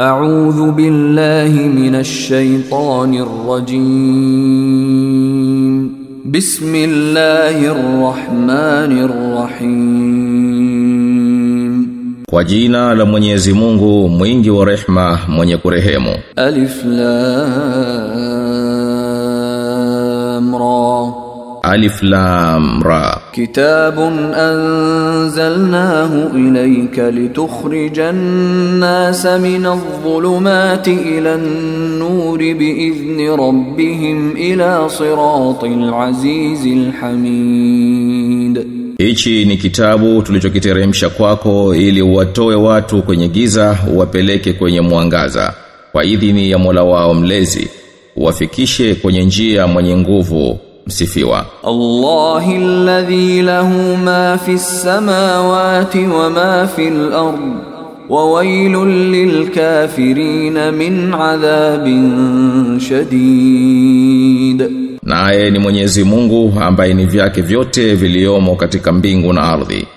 أعوذ بالله من الشيطان الرجيم بسم الله الرحمن الرحيم Kwa jina la Mwenyezi Mungu mwingi wa rehma mwenye kurehemu ألف لام را Alif Lam Ra كتاب أنزلناه إليك لتخرج الناس من الظلمات إلى النور بإذن ربهم إلى صراط العزيز الحميد Hichi ni kitabu tulichokiteremsha kwako ili uwatoe watu kwenye giza uwapeleke kwenye mwangaza kwa idhini ya Mola wao mlezi uwafikishe kwenye njia mwenye nguvu msifiwa. Allahi alladhi lahu ma fis samawati wa ma fil ard wa wailul lil kafirin min adhabin shadid. Naye ni Mwenyezi Mungu ambaye ni vyake vyote viliomo katika mbingu na ardhi.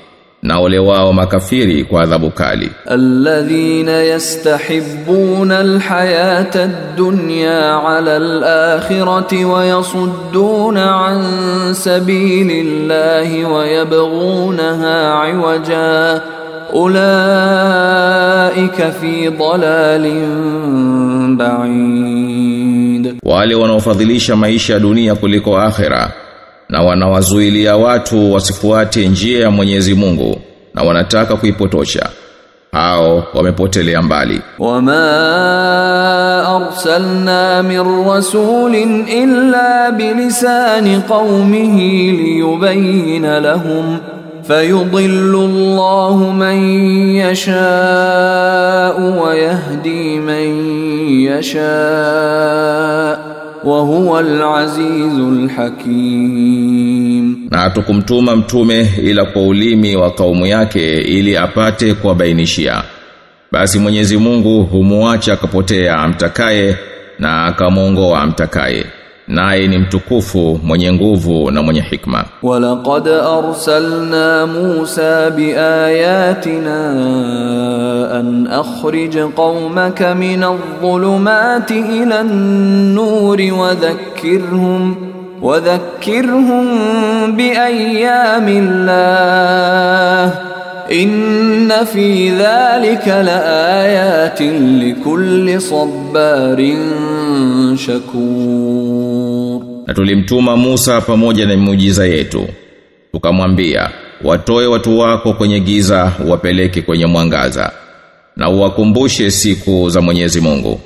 na ole wao makafiri kwa adhabu kali الذين يستحبون الحياة الدنيا على الآخرة ويصدون عن سبيل الله ويبغونها عوجا أولئك في ضلال بعيد wale wanaofadhilisha maisha ya dunia kuliko akhera na wanawazuilia watu wasifuate njia ya Mwenyezi Mungu na wanataka kuipotosha. Hao wamepotelea mbali. Wama arsalna min rasulin illa bilisani qaumihi liyubayyana lahum fayudillu Allahu man yasha'u wa yahdi man yasha'u wa huwa al-azizul hakim. Na tukumtuma mtume ila kwa ulimi wa kaumu yake ili apate kuwabainishia. Basi Mwenyezi Mungu humuacha akapotea amtakaye na akamuongoa amtakaye. naye ni mtukufu mwenye nguvu na mwenye hikma ولقد أرسلنا موسى بآياتنا أن أخرج قومك من الظلمات إلى النور وذكرهم وذكرهم بأيام الله Inna fi dhalika laayatin likulli sabarin shakur. Na tulimtuma Musa pamoja na mujiza yetu. Tukamwambia, watoe watu wako kwenye giza, wapeleke kwenye mwangaza na uwakumbushe siku za Mwenyezi Mungu.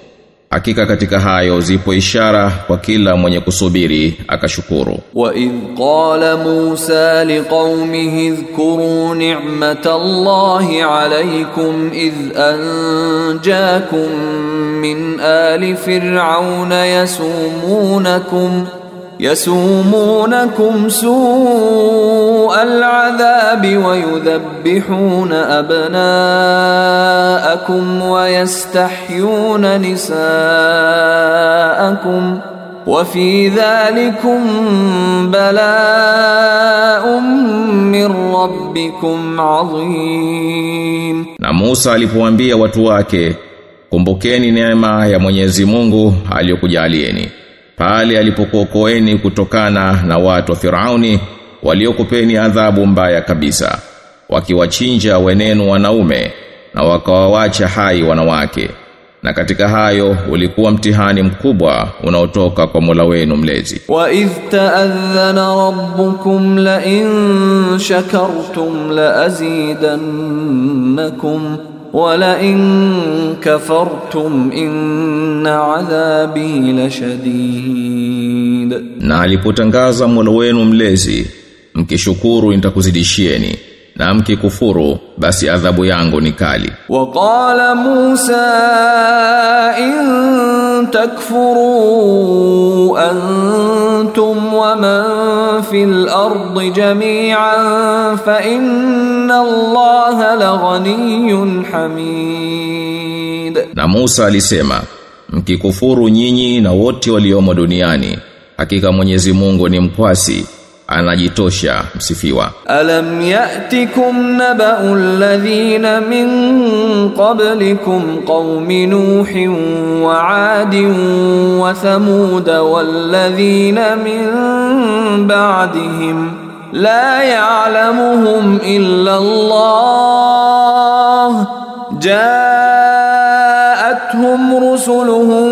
hakika katika hayo zipo ishara kwa kila mwenye kusubiri akashukuru وإذ قال موسى لقومه اذكروا نعمة الله عليكم إذ أنجاكم من yasumunakum su'al adhabi wa yudhabbihuna abna'akum wa yastahyuna nisa'akum wa fi dhalikum bala'un min rabbikum 'azim na Musa alipoambia watu wake kumbukeni neema ya Mwenyezi Mungu aliyokujalieni pale alipokuokoeni kutokana na watu wa Firauni waliokupeni adhabu mbaya kabisa wakiwachinja wenenu wanaume na wakawawacha hai wanawake na katika hayo ulikuwa mtihani mkubwa unaotoka kwa Mola wenu mlezi. Wa idh ta'adhana rabbukum la in shakartum la azidannakum walain kafartum inna adhabi lashadid, na alipotangaza mola wenu mlezi, mkishukuru nitakuzidishieni na mkikufuru basi adhabu yangu ni kali. Waqala musa in takfuru antum wa man fil ardi jami'an fa inna allaha laghaniyyun hamid. Na musa alisema mkikufuru nyinyi na wote waliomo duniani hakika mwenyezi Mungu ni mkwasi anajitosha msifiwa ألم يأتكم نبأ الذين من قبلكم قوم نوح وعاد وثمود والذين من بعدهم لا يعلمهم إلا الله جاءتهم رسلهم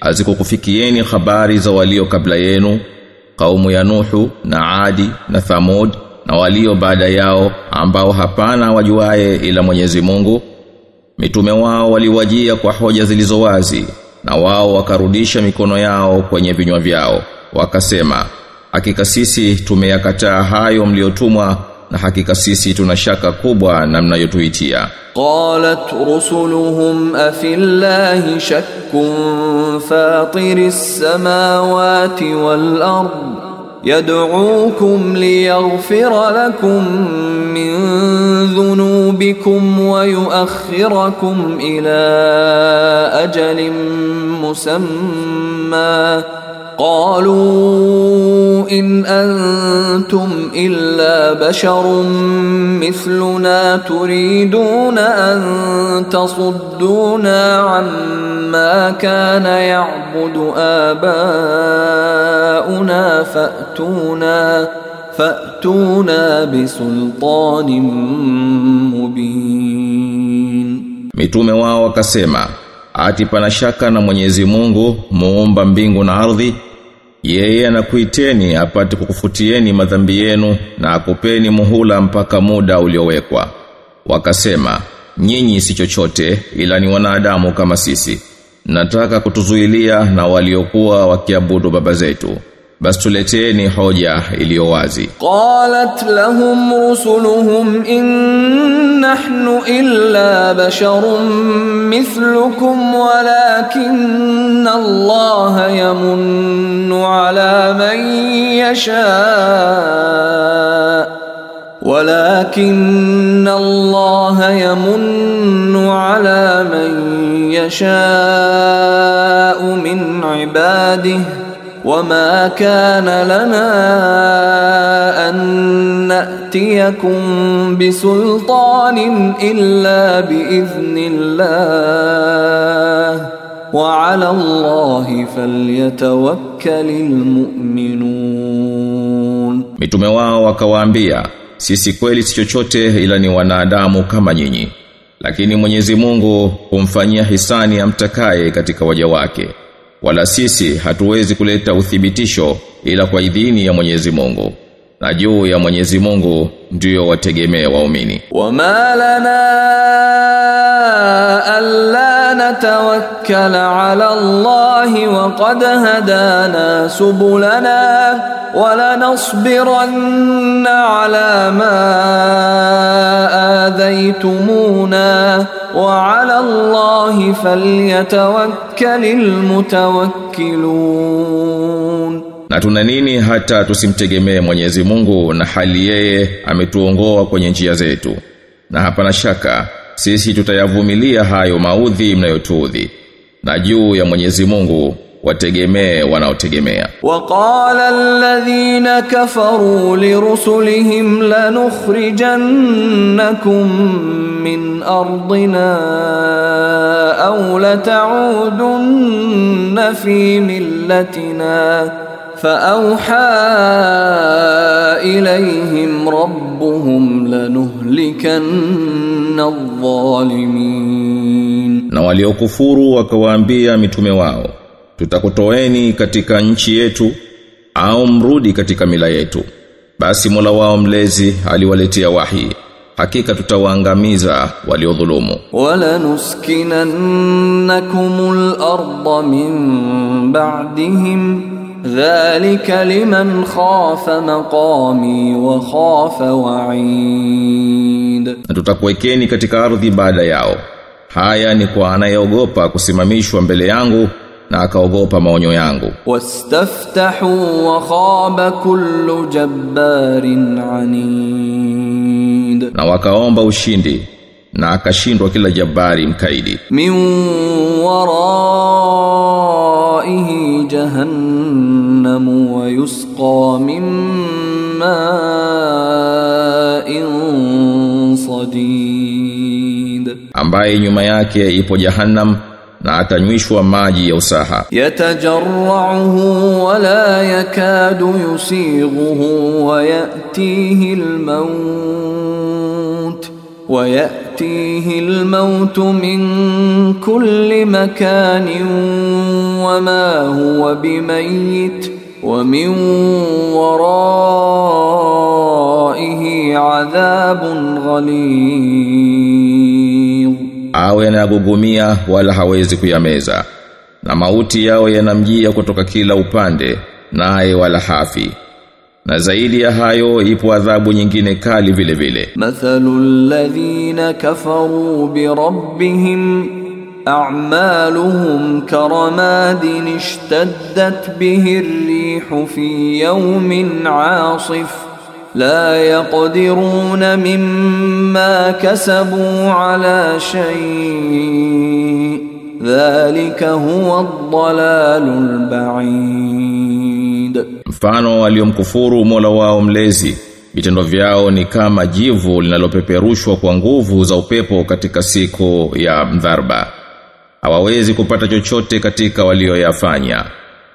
azikukufikieni habari za walio kabla yenu kaumu ya Nuhu na Adi na Thamud na walio baada yao ambao hapana wajuaye ila Mwenyezi Mungu. Mitume wao waliwajia kwa hoja zilizo wazi na wao wakarudisha mikono yao kwenye vinywa vyao wakasema hakika sisi tumeyakataa hayo mliotumwa na hakika sisi tuna shaka kubwa na mnayotuitia قالت رسلهم أفي الله شك فاطر السماوات والأرض يدعوكم ليغفر لكم من ذنوبكم ويؤخركم إلى أجل مسمى قالوا إن أنتم إلا بشر مثلنا تريدون أن تصدونا عما كان يعبد آباؤنا فأتونا فأتونا بسلطان مبين Mitume wao wakasema, ati pana shaka na Mwenyezi Mungu, muumba mbingu na ardhi, yeye anakuiteni apate kukufutieni madhambi yenu na akupeni muhula mpaka muda uliowekwa. Wakasema, nyinyi si chochote ila ni wanadamu kama sisi. Nataka kutuzuilia na waliokuwa wakiabudu baba zetu. بس تلتيني حوجة إليوازي قالت لهم رسلهم إن نحن إلا بشر مثلكم ولكن الله يمن على من يشاء ولكن الله يمن على من يشاء من عباده wama kana lana an na'tiyakum bisultanin illa biidhnillah wa 'ala Allahi falyatawakkalul mu'minun Mitume wao wakawaambia sisi kweli si chochote ila ni wanadamu kama nyinyi. Lakini Mwenyezi Mungu humfanyia hisani amtakaye katika waja wake wala sisi hatuwezi kuleta uthibitisho ila kwa idhini ya Mwenyezi Mungu. Na juu ya Mwenyezi Mungu ndiyo wategemea waumini. Wama alla نتوكل على الله وقد هدانا سبلنا ولنصبرن على ما آذيتمونا وعلى الله فليتوكل المتوكلون Na tuna nini hata tusimtegemee Mwenyezi Mungu na hali yeye ametuongoa kwenye njia zetu. Na hapana shaka sisi tutayavumilia hayo maudhi mnayotuudhi. Na juu ya Mwenyezi Mungu wategemee wanaotegemea. وقال الذين كفروا لرسلهم لنخرجنكم من أرضنا أو لتعودن في ملتنا فأوحى إليهم ربهم لنهلكن na waliokufuru wakawaambia mitume wao tutakutoeni katika nchi yetu au mrudi katika mila yetu. Basi Mola wao mlezi aliwaletea wahi. Hakika tutawaangamiza waliodhulumu. Wala nuskinannakumul min ba'dihim. Dhalika liman khafa maqami wa khafa wa'id. Na tutakuwekeni katika ardhi baada yao. Haya ni kwa anayeogopa kusimamishwa mbele yangu na akaogopa maonyo yangu. Wastaftahu wa khaba kullu jabbarin anid. Na wakaomba ushindi na akashindwa kila jabari mkaidi. Min waraihi jahannam جهنم ويسقى من ماء صديد ambaye nyuma yake ipo jahannam na atanywishwa maji ya usaha. يتجرعه ولا يكاد يسيغه ويأتيه الموت ويأتيه الموت من كل مكان وما هو بميت ومن ورائه عذاب غليظ awe anagugumia wala hawezi kuyameza na mauti yao yanamjia kutoka kila upande naye wala hafi na zaidi ya hayo ipo adhabu nyingine kali vile vile مثل الذين كفروا بربهم أعمالهم كرماد اشتدت به الريح في يوم عاصف لا يقدرون مما كسبوا على شيء ذلك هو الضلال البعيد mfano waliomkufuru Mola wao mlezi vitendo vyao ni kama jivu linalopeperushwa kwa nguvu za upepo katika siku ya mdharba hawawezi kupata chochote katika walioyafanya.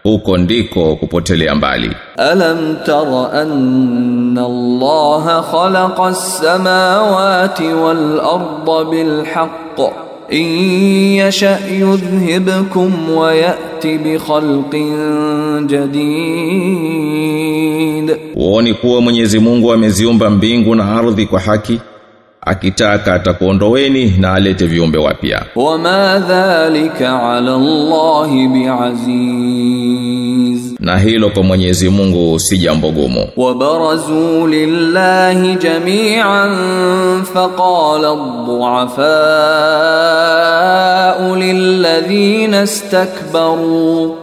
Huko ndiko kupotelea mbali. Alam tara anna allah khalaqa as-samawati wal arda bil haqq in yasha yudhhibkum wa ya'ti bi khalqin jadid. Uoni kuwa Mwenyezi Mungu ameziumba mbingu na ardhi kwa haki? akitaka atakuondoweni na alete viumbe wapya. Wama dhalika ala allahi biaziz. Na hilo kwa Mwenyezi Mungu si jambo gumu. Wa barazu lillahi jami'an faqala ad-du'afa lilladhina istakbaru.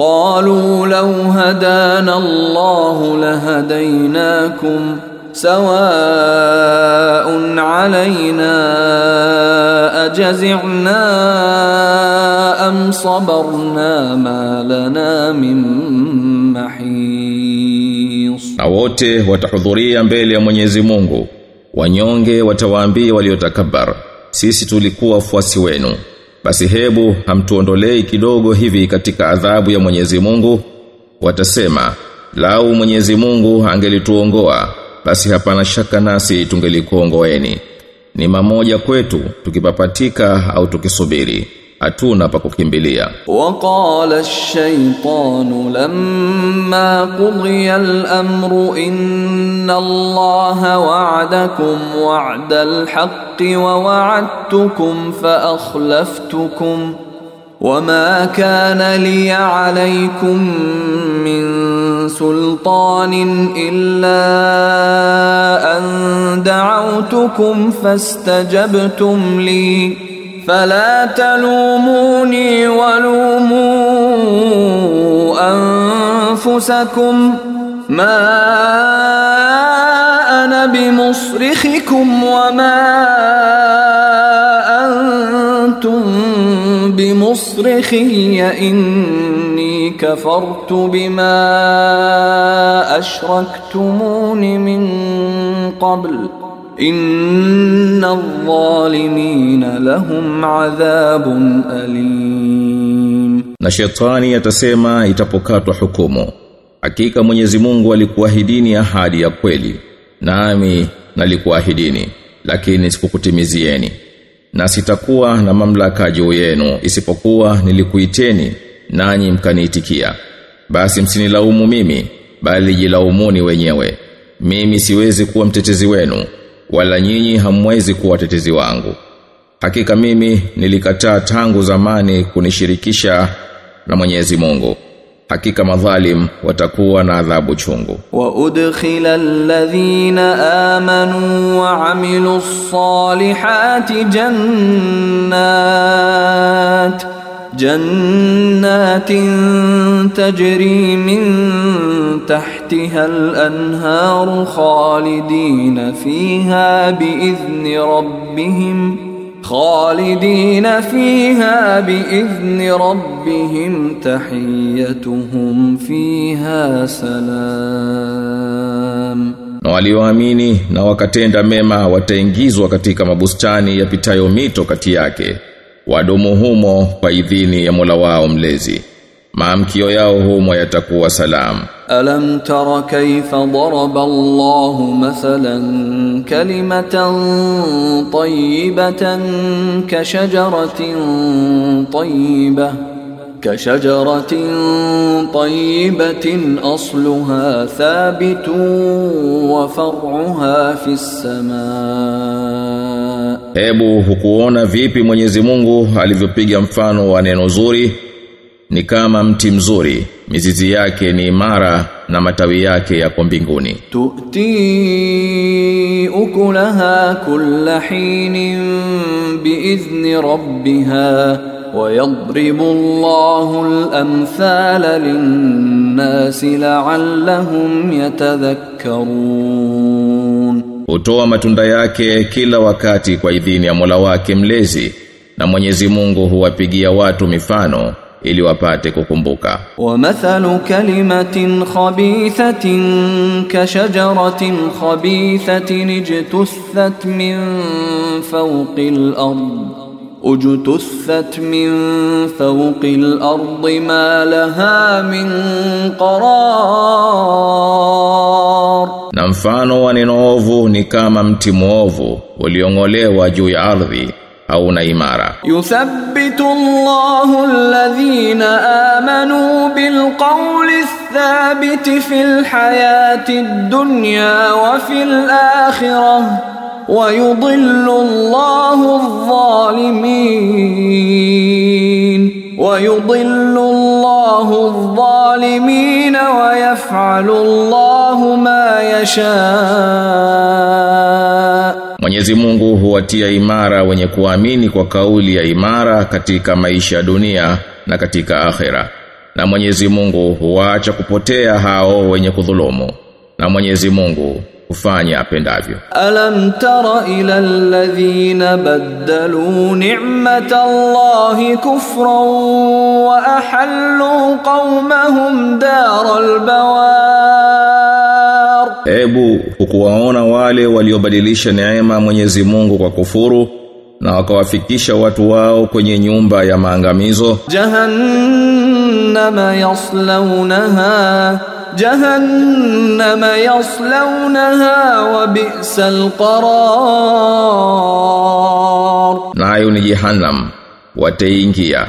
قالوا لو هدانا الله لهديناكم سواء علينا أجزعنا أم صبرنا ما لنا من محيص na wote watahudhuria mbele ya Mwenyezi Mungu wanyonge watawaambia waliotakabar sisi tulikuwa wafuasi wenu basi hebu hamtuondolei kidogo hivi katika adhabu ya Mwenyezi Mungu. Watasema lau Mwenyezi Mungu angelituongoa basi hapana shaka nasi tungelikuongoeni ni mamoja kwetu tukipapatika au tukisubiri hatuna pa kukimbilia waqala ash-shaytanu lamma qudiya al-amru inna allaha wa'adakum wa'da al-haqqi wa wa'adtukum fa akhlaftukum وما كان لي عليكم من سلطان الا ان دعوتكم فاستجبتم لي فلا تلوموني ولوموا أنفسكم ما أنا بمصرخكم وما أنتم بمصرخي إني كفرت بما أشركتمون من قبل Inna dhalimina lahum adhabun alim. Na shetani atasema itapokatwa hukumu. Hakika Mwenyezi Mungu alikuahidini ahadi ya kweli. Nami nalikuahidini lakini sikukutimizieni. Na sitakuwa na mamlaka juu yenu isipokuwa nilikuiteni nanyi mkaniitikia. Basi msinilaumu mimi bali jilaumuni wenyewe. Mimi siwezi kuwa mtetezi wenu wala nyinyi hamwezi kuwa watetezi wangu. Hakika mimi nilikataa tangu zamani kunishirikisha na Mwenyezi Mungu. Hakika madhalim watakuwa na adhabu chungu. Wa udkhila alladhina amanu wa amilus salihati jannat. جنات تجري من تحتها الأنهار خالدين فيها بإذن ربهم خالدين فيها بإذن ربهم تحيتهم فيها سلام walioamini na wakatenda mema wataingizwa katika mabustani yapitayo mito kati yake. Wadumu humo kwa idhini ya Mola wao mlezi. Maamkio yao humo yatakuwa salamu. ألم تر كيف ضرب الله مثلا كلمة طيبة كشجرة طيبة كشجرة طيبة أصلها ثابت وفرعها في السماء Hebu hukuona vipi Mwenyezi Mungu alivyopiga mfano wa neno zuri ni kama mti mzuri mizizi yake ni imara na matawi yake yako mbinguni تؤتي أكلها كل حين بإذن ربها ويضرب الله الأمثال للناس لعلهم يتذكرون hutoa matunda yake kila wakati kwa idhini ya Mola wake mlezi na Mwenyezi Mungu huwapigia watu mifano ili wapate kukumbuka. Wa mathalu kalimatin khabithatin ka shajaratin khabithatin ijtussat min fawqi al-ard ujtussat min fawqi al-ard ma laha min qarar na mfano wa neno ovu ni kama mti mwovu uliong'olewa juu ya ardhi hauna imara يثبت الله الذين آمنوا بالقول الثابت في الحياة الدنيا وفي الآخرة ويضل الله الظالمين Allahu adh-dhalimin wa yaf'alu Allahu ma yasha. Mwenyezi Mungu huwatia imara wenye kuamini kwa kauli ya imara katika maisha ya dunia na katika akhera. Na Mwenyezi Mungu huwaacha kupotea hao wenye kudhulumu. Na Mwenyezi Mungu kufanya apendavyo. Alam tara ila alladhina baddalu ni'mata Allahi kufran wa ahallu qaumahum daral bawar. Ebu ukuwaona wale waliobadilisha neema Mwenyezi Mungu kwa kufuru na wakawafikisha watu wao kwenye nyumba ya maangamizo. Jahannama yaslaunaha جهنم يصلونها وبئس القرار. Nayo ni jehannam wataingia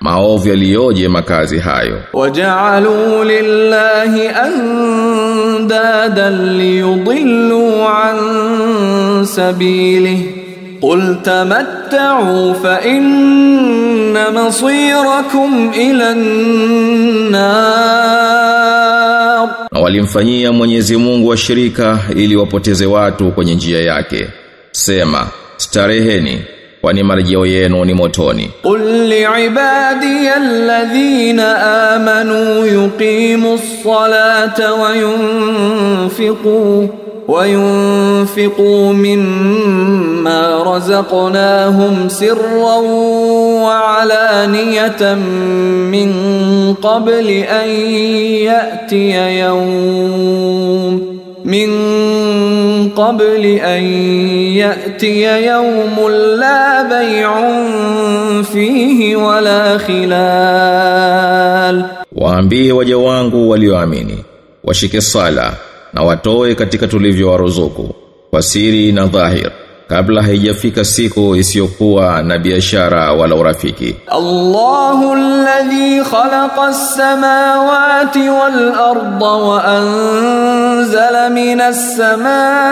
maovu yaliyoje makazi hayo. وجعلوا لله أندادا ليضلوا عن سبيله. قل تمتعوا فإن مصيركم إلى النار. walimfanyia Mwenyezi Mungu washirika ili wapoteze watu kwenye njia yake. Sema stareheni kwani marejeo yenu ni motoni. Qul liibadiyalladhina amanu yuqimus salata wa yunfiquu وينفقوا مما رزقناهم سرا وعلانية من قبل أن يأتي يوم من قبل أن يأتي يوم لا بيع فيه ولا خلال. Waja wangu walioamini washike sala. Na watoe katika tulivyowaruzuku kwa siri na dhahir kabla haijafika siku isiyokuwa na biashara wala urafiki الله الذي خلق السماوات والأرض وأنزل من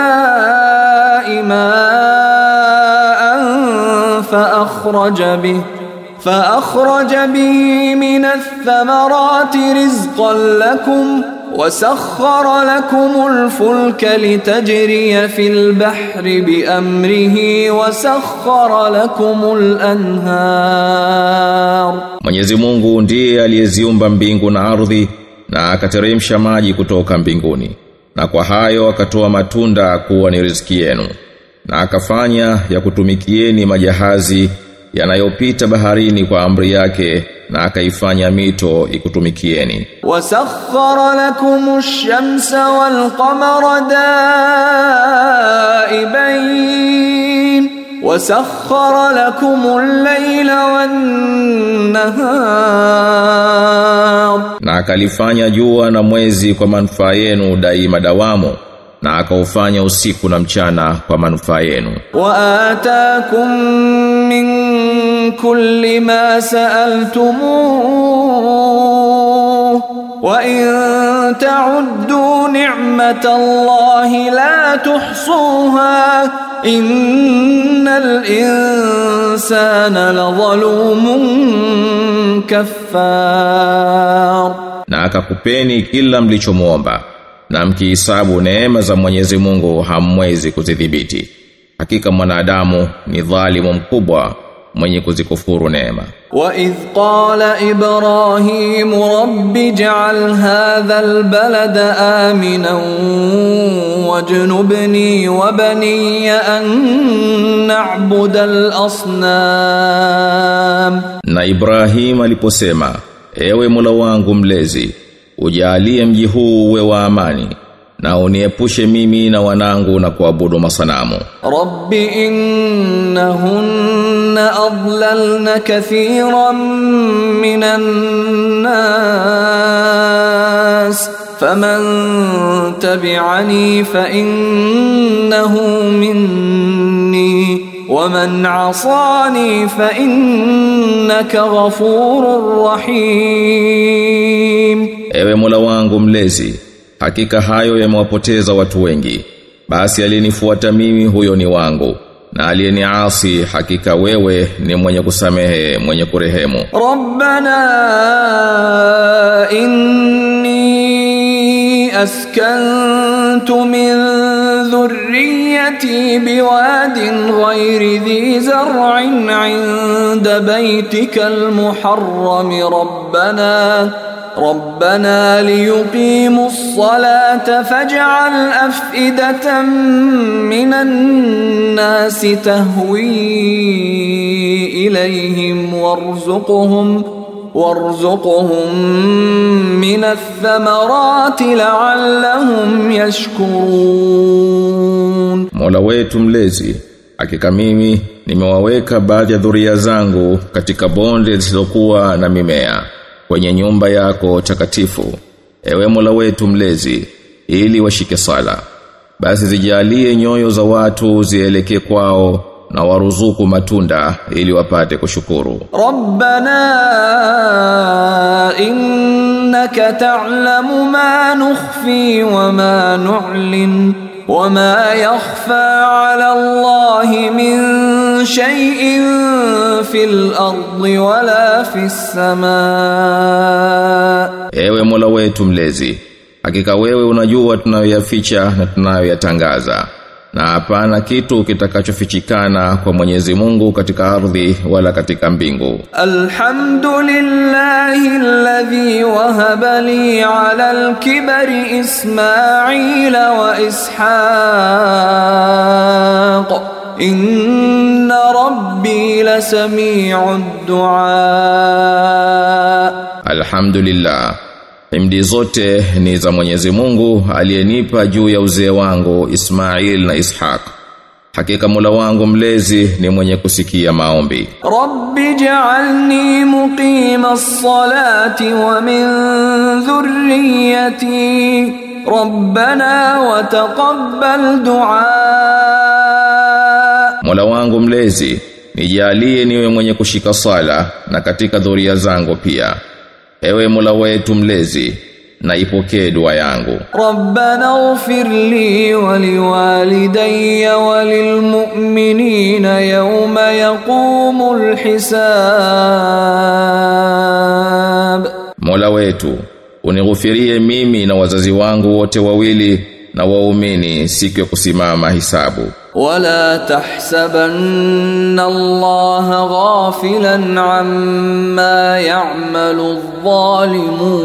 السماء ماء فأخرج به فأخرج به من الثمرات رزقا لكم وسخر لكم الفلك لتجري في البحر بأمره وسخر لكم الأنهار Mwenyezi Mungu ndiye aliyeziumba mbingu na ardhi na akateremsha maji kutoka mbinguni na kwa hayo akatoa matunda kuwa ni riziki yenu na akafanya ya kutumikieni majahazi yanayopita baharini kwa amri yake na akaifanya mito ikutumikieni. Wasakhkhara lakumush shamsa wal qamara daibain. Wasakhkhara lakumul layla wan nahar. Na akalifanya jua na mwezi kwa manufaa yenu daima dawamu na akaufanya usiku na mchana kwa manufaa yenu. Wa ataakum kulli ma sa'altumuhu wa in ta'uddu ni'matallahi la tuhsuha innal insana ladhalumun kaffar na akakupeni kila mlichomwomba. Na mkihisabu neema za Mwenyezi Mungu hamwezi kuzidhibiti hakika mwanadamu ni dhalimu mkubwa mwenye kuzikufuru neema. Wa idh qala Ibrahim rabbi ij'al hadha albalada aminan wajnubni wa baniya an na'buda al-asnam. Na Ibrahim aliposema, ewe Mola wangu mlezi, ujalie mji huu uwe wa amani na uniepushe mimi na wanangu na kuabudu masanamu رب إنهن أضللن كثيرا من الناس فمن تبعني فإنه مني ومن عصاني فإنك غفور رحيم Ewe Mola wangu mlezi, Hakika hayo yamewapoteza watu wengi. Basi aliyenifuata mimi huyo ni wangu. Na aliyeniasi hakika wewe ni mwenye kusamehe mwenye kurehemu. Rabbana inni askantu min dhurriyyati biwadin ghairi dhi zar'in 'inda baytikal muharram rabbana ربنا ليقيموا الصلاة فاجعل أفئدة من الناس تهوي إليهم وارزقهم وارزقهم من الثمرات لعلهم يشكرون Mola wetu mlezi, hakika mimi nimewaweka baadhi ya dhuria zangu katika bonde zisizokuwa na mimea kwenye nyumba yako takatifu ewe Mola wetu mlezi ili washike sala. Basi zijalie nyoyo za watu zielekee kwao na waruzuku matunda ili wapate kushukuru. Rabbana innaka ta'lamu ma nukhfi wa ma nu'lin wa ma yakhfa 'ala allahi min شيء في الأرض ولا في السماء Ewe Mola wetu mlezi, hakika wewe unajua tunayoyaficha na tunayoyatangaza. Na hapana kitu kitakachofichikana kwa Mwenyezi Mungu katika ardhi wala katika mbingu. الحمد لله الذي وهب لي على الكبر إسماعيل وإسحاق inna rabbi lasami'ud du'a. Alhamdulillah, imdi zote ni za Mwenyezi Mungu aliyenipa juu ya uzee wangu Ismail na Ishaq. Hakika Mola wangu mlezi ni mwenye kusikia maombi. Rabbi ja'alni muqima as-salati wa min dhurriyyati. Rabbana wa taqabbal du'a. Mola wangu mlezi nijalie niwe mwenye kushika sala na katika dhuria zangu pia. Ewe Mola wetu mlezi na ipokee dua yangu. Rabbana ighfir li wa liwalidayya wa lilmu'minina yawma yaqumul hisab. Mola wetu unighufirie mimi na wazazi wangu wote wawili na waumini siku ya kusimama hisabu. Wala tahsabanna Allah ghafilan amma ya'malu adh-dhalimun.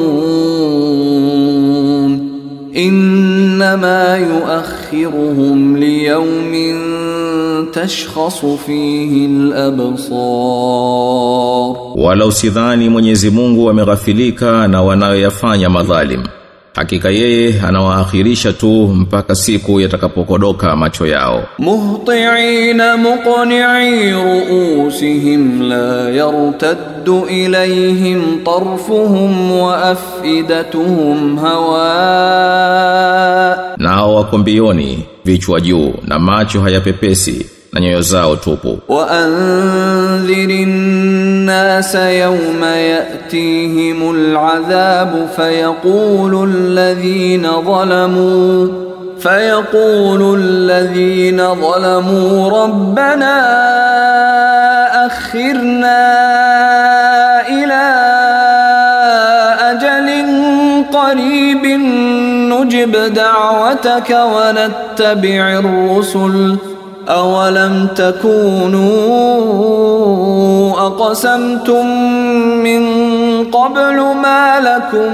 Inma yu'akhiruhum liyawmin tashkhasu fihi al-absar. Wala usidhani Mwenyezi Mungu ameghafilika na wanayoyafanya madhalim. Hakika yeye anawaakhirisha tu mpaka siku yatakapokodoka macho yao. Muhti'ina muqni'i ru'usihim la yartaddu ilayhim tarfuhum wa afidatuhum hawa. Nao wako mbioni vichwa juu na macho hayapepesi na nyoyo zao tupu وأنذر الناس يوم يأتيهم العذاب فيقول الذين ظلموا فيقول الذين ظلموا ربنا أخرنا إلى أجل قريب نجب دعوتك ونتبع الرسل. awalam takunu aqsamtum min qablu ma lakum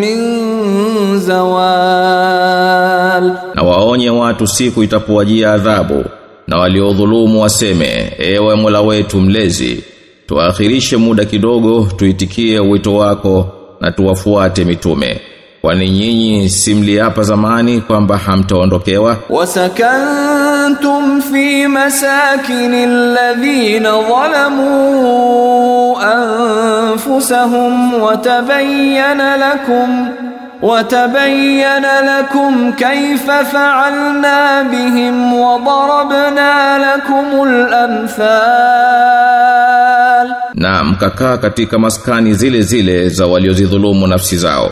min zawal, na waonye watu siku itapowajia adhabu na waliodhulumu waseme ewe Mola wetu mlezi tuakhirishe muda kidogo tuitikie wito wako na tuwafuate mitume. Kwani nyinyi simliapa zamani kwamba hamtaondokewa? Wasakan وسكنتم في مساكن الذين ظلموا أنفسهم وتبين لكم وتبين لكم كيف فعلنا بهم وضربنا لكم الأمثال na mkakaa katika maskani zile zile za waliozidhulumu nafsi zao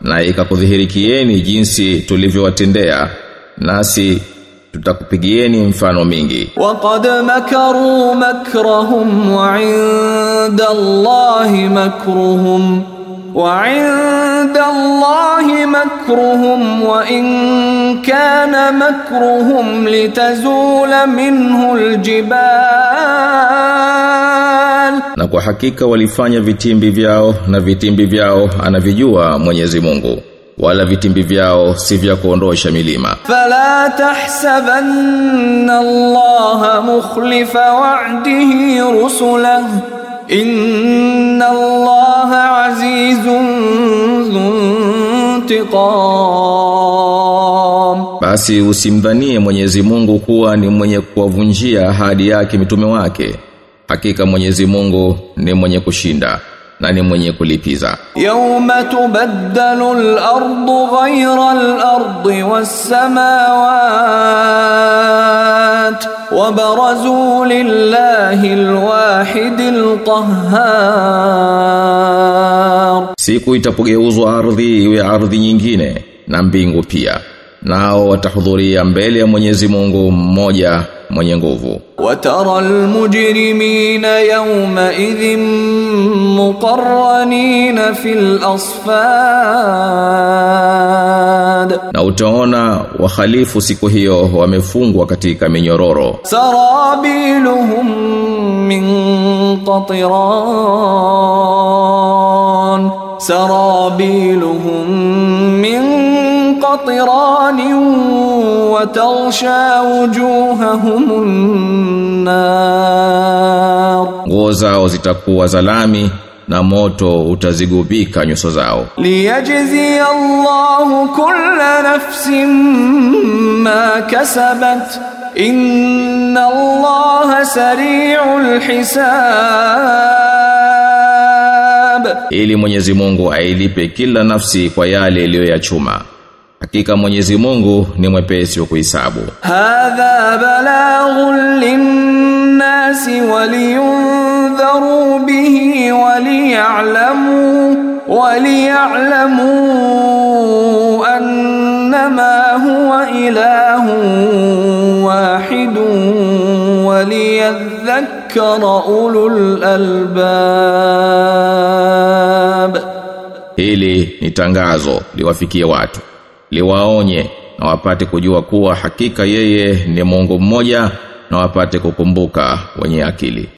na ikakudhihirikieni jinsi tulivyowatendea nasi tutakupigieni mfano mingi. Waqad makaru makrahum wa inda allahi makruhum. Wa inda allahi makruhum wa in kana makruhum litazula minhu aljibal. Na kwa hakika walifanya vitimbi vyao na vitimbi vyao anavijua Mwenyezi Mungu wala vitimbi vyao si vya kuondosha milima. Fala tahsabanna Allah mukhlifa wa'dihi rusulahu. Inna Allah azizun dhuntiqam basi usimdhanie Mwenyezi Mungu kuwa ni mwenye kuwavunjia ahadi yake mitume wake. Hakika Mwenyezi Mungu ni mwenye kushinda na ni mwenye kulipiza. Yawma tubaddalu al-ardu ghayra al-ardi was-samawati wa barazu lillahi al-wahid al-qahhar. Siku itapogeuzwa ardhi iwe ardhi nyingine na mbingu pia nao watahudhuria mbele ya Mwenyezi Mungu mmoja mwenye nguvu. Watara almujrimina yawma idhin muqarranina fil asfad, na utaona wahalifu siku hiyo wamefungwa katika minyororo. Sarabiluhum min qatran sarabiluhum min قطران وتغشى وجوههم النار nguo zao zitakuwa za lami na moto utazigubika nyuso zao ليجزي الله كل نفس ما كسبت إن الله سريع الحساب ili Mwenyezi Mungu ailipe kila nafsi kwa yale iliyoyachuma Hakika Mwenyezi Mungu ni mwepesi wa kuhisabu Hadha balaghun linnasi waliyundharu bihi waliya'lamu waliya'lamu annama huwa ilahu wahidun waliyadhakkara ulul albab. Hili ni tangazo liwafikie watu liwaonye na wapate kujua kuwa hakika yeye ni Mungu mmoja na wapate kukumbuka wenye akili